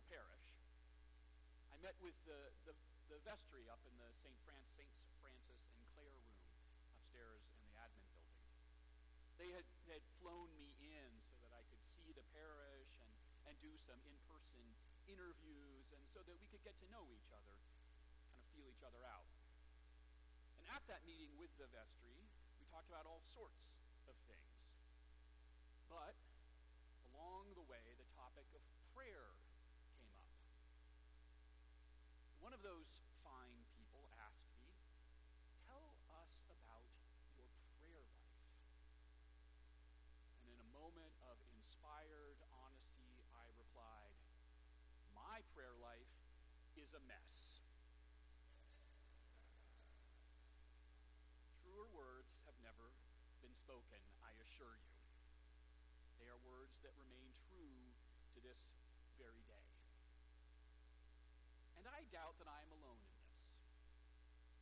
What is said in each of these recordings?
wonderful parish, I met with the, the, the vestry up in the St. Fran- St. Francis and Clare room upstairs in the admin building. They had, had flown me in so that I could see the parish and, and do some in-person interviews and so that we could get to know each other, kind of feel each other out. And at that meeting with the vestry, we talked about all sorts of things. But along the topic of prayer came up. One of those fine people asked me, Tell us about your prayer life. And in a moment of inspired honesty, I replied, My prayer life is a mess. Truer words have never been spoken, I assure you. They are words that remain true to this very day. And I doubt that I am alone in this.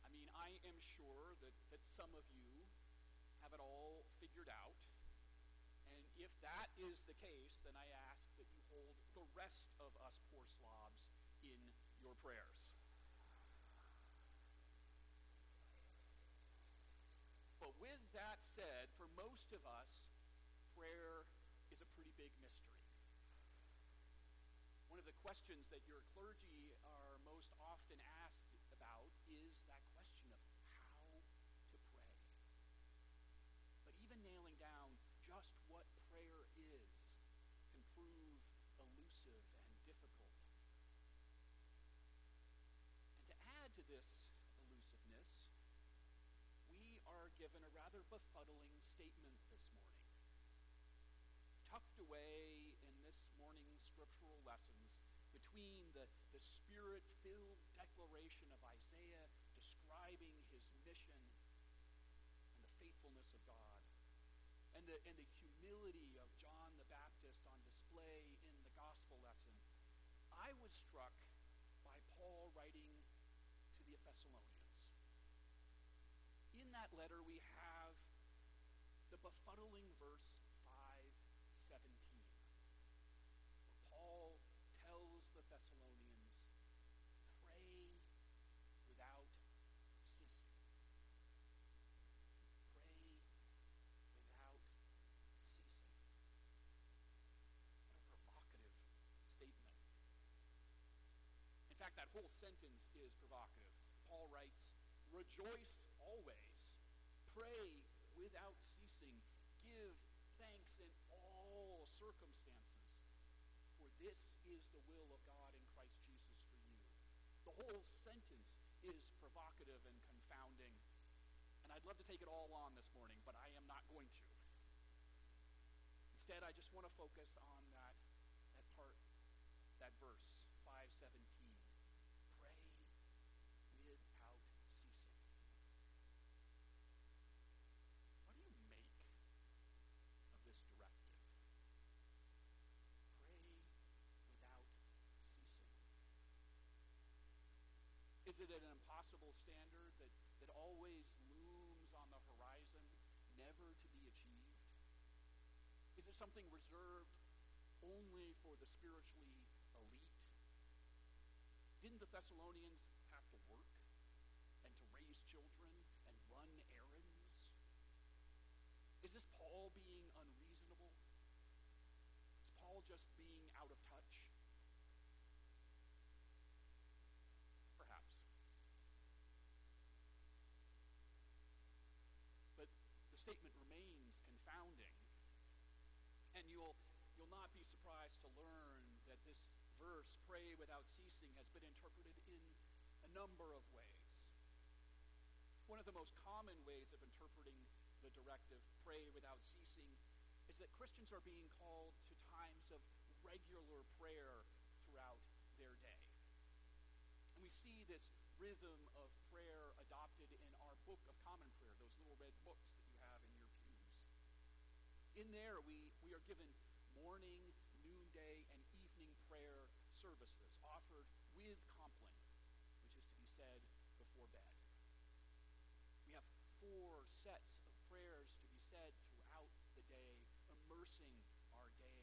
I mean, I am sure that, that some of you have it all figured out. And if that is the case, then I ask that you hold the rest of us poor slobs in your prayers. But with that said, for most of us, prayer is a pretty big mystery. One of the questions that your clergy often asked about is that question of how to pray. But even nailing down just what prayer is can prove elusive and difficult. And to add to this elusiveness, we are given a rather befuddling statement this morning tucked away in this morning's scriptural lessons between the, the spirit filled declaration of Isaiah describing his mission and the faithfulness of God, and the, and the humility of John the Baptist on display in the gospel lesson, I was struck by Paul writing to the Thessalonians. In that letter, we have the befuddling verse 17, where Paul tells the Thessalonians, pray without ceasing. Pray without ceasing. What a provocative statement. In fact, that whole sentence is provocative. Paul writes, Rejoice always, pray without ceasing, give thanks in all circumstances, for this is the will of God in Christ Jesus for you. The whole sentence is provocative and confounding. And I'd love to take it all on this morning, but I am not going to. Instead, I just want to focus on Is it an impossible standard that, that always looms on the horizon, never to be achieved? Is it something reserved only for the spiritually elite? Didn't the Thessalonians have to work and to raise children and run errands? Is this Paul being unreasonable? Is Paul just being out of touch? perhaps. But the statement remains confounding. And you'll, you'll not be surprised to learn that this verse, pray without ceasing, has been interpreted in a number of ways. One of the most common ways of interpreting the directive, pray without ceasing, is that Christians are being called to times of regular prayer throughout their day. And we see this rhythm of prayer adopted in our Book of Common Prayer, those little red books that you have in your pews. In there, we, we are given morning, noonday, and evening prayer services four sets of prayers to be said throughout the day, immersing our day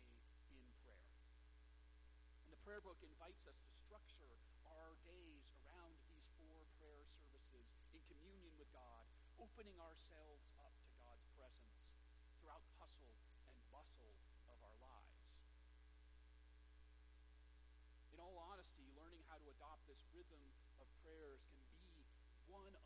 in prayer. And the prayer book invites us to structure our days around these four prayer services in communion with God, opening ourselves up to God's presence throughout the hustle and bustle of our lives. In all honesty, learning how to adopt this rhythm of prayers can be one of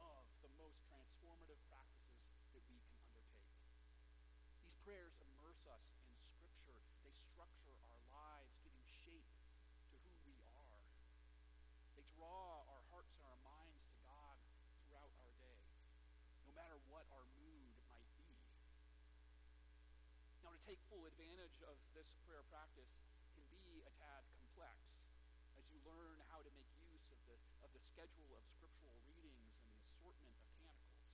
prayers immerse us in Scripture, they structure our lives, giving shape to who we are. They draw our hearts and our minds to God throughout our day, no matter what our mood might be. Now, to take full advantage of this prayer practice can be a tad complex as you learn how to make use of the, of the schedule of scriptural readings and the assortment of canticles.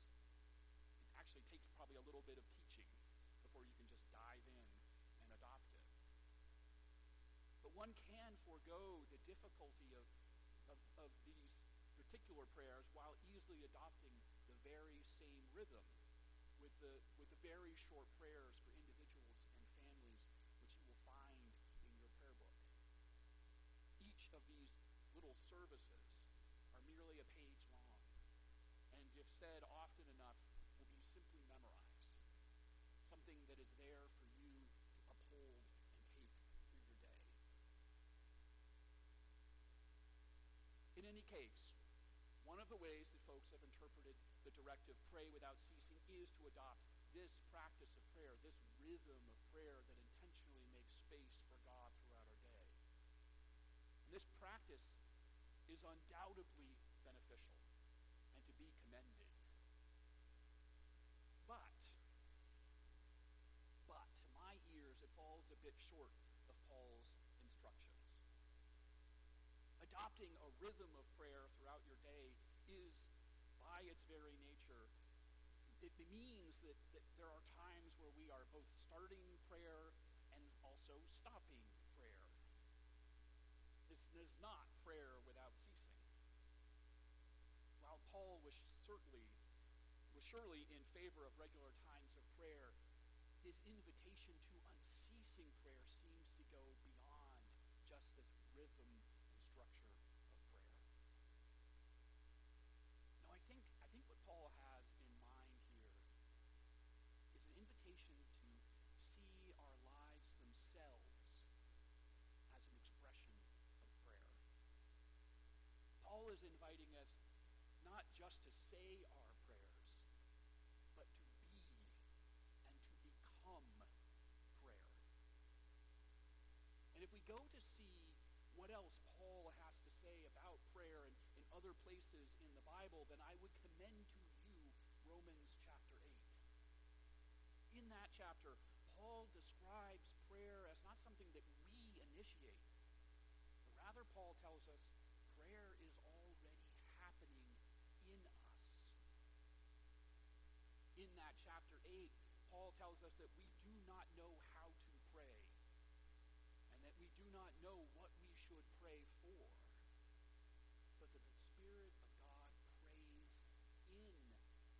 It actually takes probably a little bit of teaching before you can just dive in and adopt it. But one can forego the difficulty of, of, of these particular prayers while easily adopting the very same rhythm with the, with the very short prayers for individuals and families which you will find in your prayer book. Each of these little services are merely a page long, and if said often enough, will be simply memorized. Something that is there for you to uphold and take through your day. In any case, one of the ways that folks have interpreted the directive, pray without ceasing, is to adopt this practice of prayer, this rhythm of prayer that intentionally makes space for God throughout our day. And this practice is undoubtedly beneficial and to be commended. But, but, to my ears, it falls a bit short of Paul's instructions. Adopting a rhythm of prayer throughout your day is, by its very nature, it means that, that there are times where we are both starting prayer and also stopping prayer. This is not prayer without ceasing. While Paul was certainly was surely in favor of regular times of prayer, his invitation to unceasing prayer seems to go beyond just this rhythm and structure of prayer. No, I think I think what Paul has in mind here is an invitation to see our lives themselves as an expression of prayer. Paul is inviting us not just to say our prayers, but to be and to become prayer. And if we go to see what else Paul has to say about prayer in, in other places in the Bible, then I would commend to you Romans chapter 8. In that chapter, Paul describes prayer as not something that we initiate, but rather, Paul tells us prayer is already happening in us. In that chapter 8, Paul tells us that we do not know how to pray and that we do not know what we should pray for, but that the Spirit of God prays in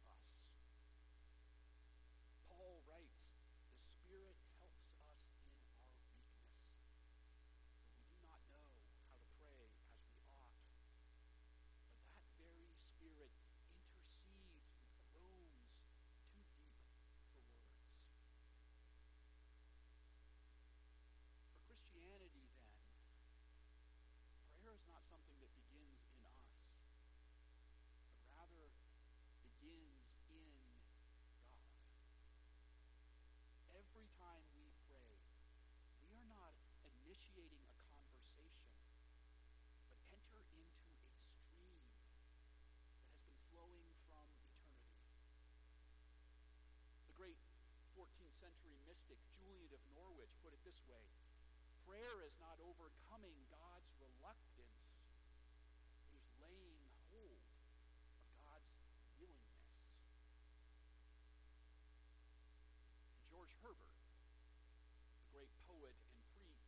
us. Paul writes, the Spirit helps us in our weakness, for we do not know how to pray as we ought. But that very Spirit intercedes with groans too deep for words. For Christianity, then, prayer is not something that begins in us, but rather begins in God. Every time we pray, we are not initiating a conversation, but enter into a stream that has been flowing from eternity. The great 14th century mystic Julian of Norwich put it this way. Prayer is not overcoming God's reluctance, but is laying hold of God's willingness. George Herbert, the great poet and priest,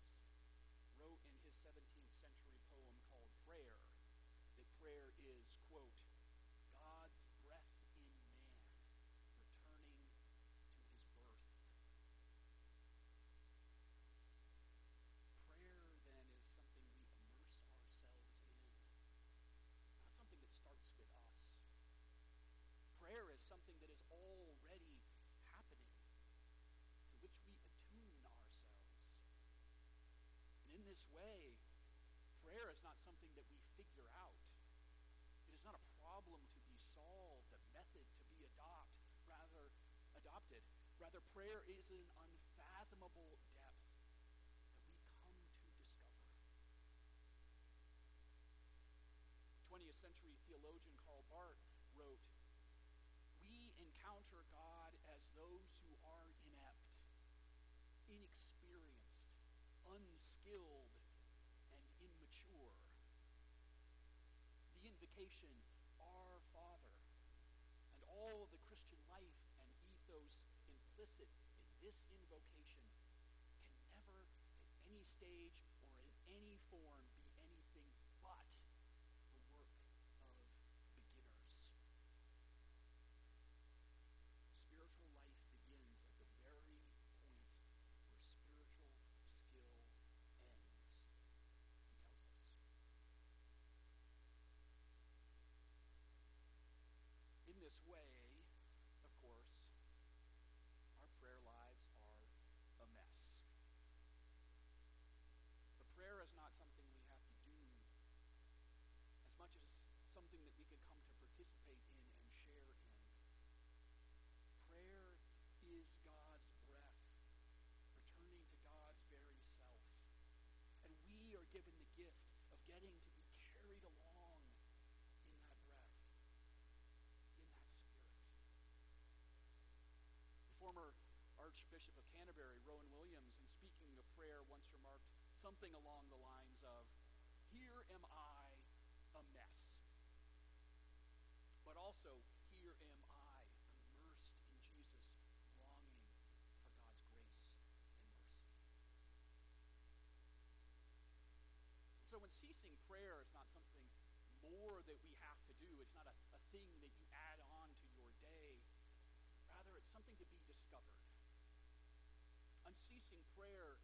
wrote in his 17th century poem called Prayer that prayer is, quote, God's breath in man returning to his birth. Prayer, then, is something we immerse ourselves not a problem to be solved, a method to be adopt, rather adopted. Rather, prayer is an unfathomable depth that we come to discover. 20th century theologian Karl Barth wrote, We encounter God as those who are inept, inexperienced, unskilled, and immature. The invocation, Our Father, and all of the Christian life and ethos implicit in this invocation can never, at any stage or in any form, be anything but the work of beginners. Spiritual life begins at the very point where spiritual skill ends, he tells us. In this way, of course, our prayer lives are a mess. But prayer is not something we have to do as much as something that we can come to participate in and share in. Prayer is God's breath, returning to God's very self. And we are given the gift of getting to be carried along in that breath, in that spirit. The former Archbishop of Canterbury, Rowan Williams, in speaking of prayer, once remarked something along the lines of, Here am I, a mess. But also, here am I, immersed in Jesus, longing for God's grace and mercy. So when ceasing prayer is not something more that we have to do, it's not a, a thing that you add on to your day. Rather, it's something to be discovered. Unceasing prayer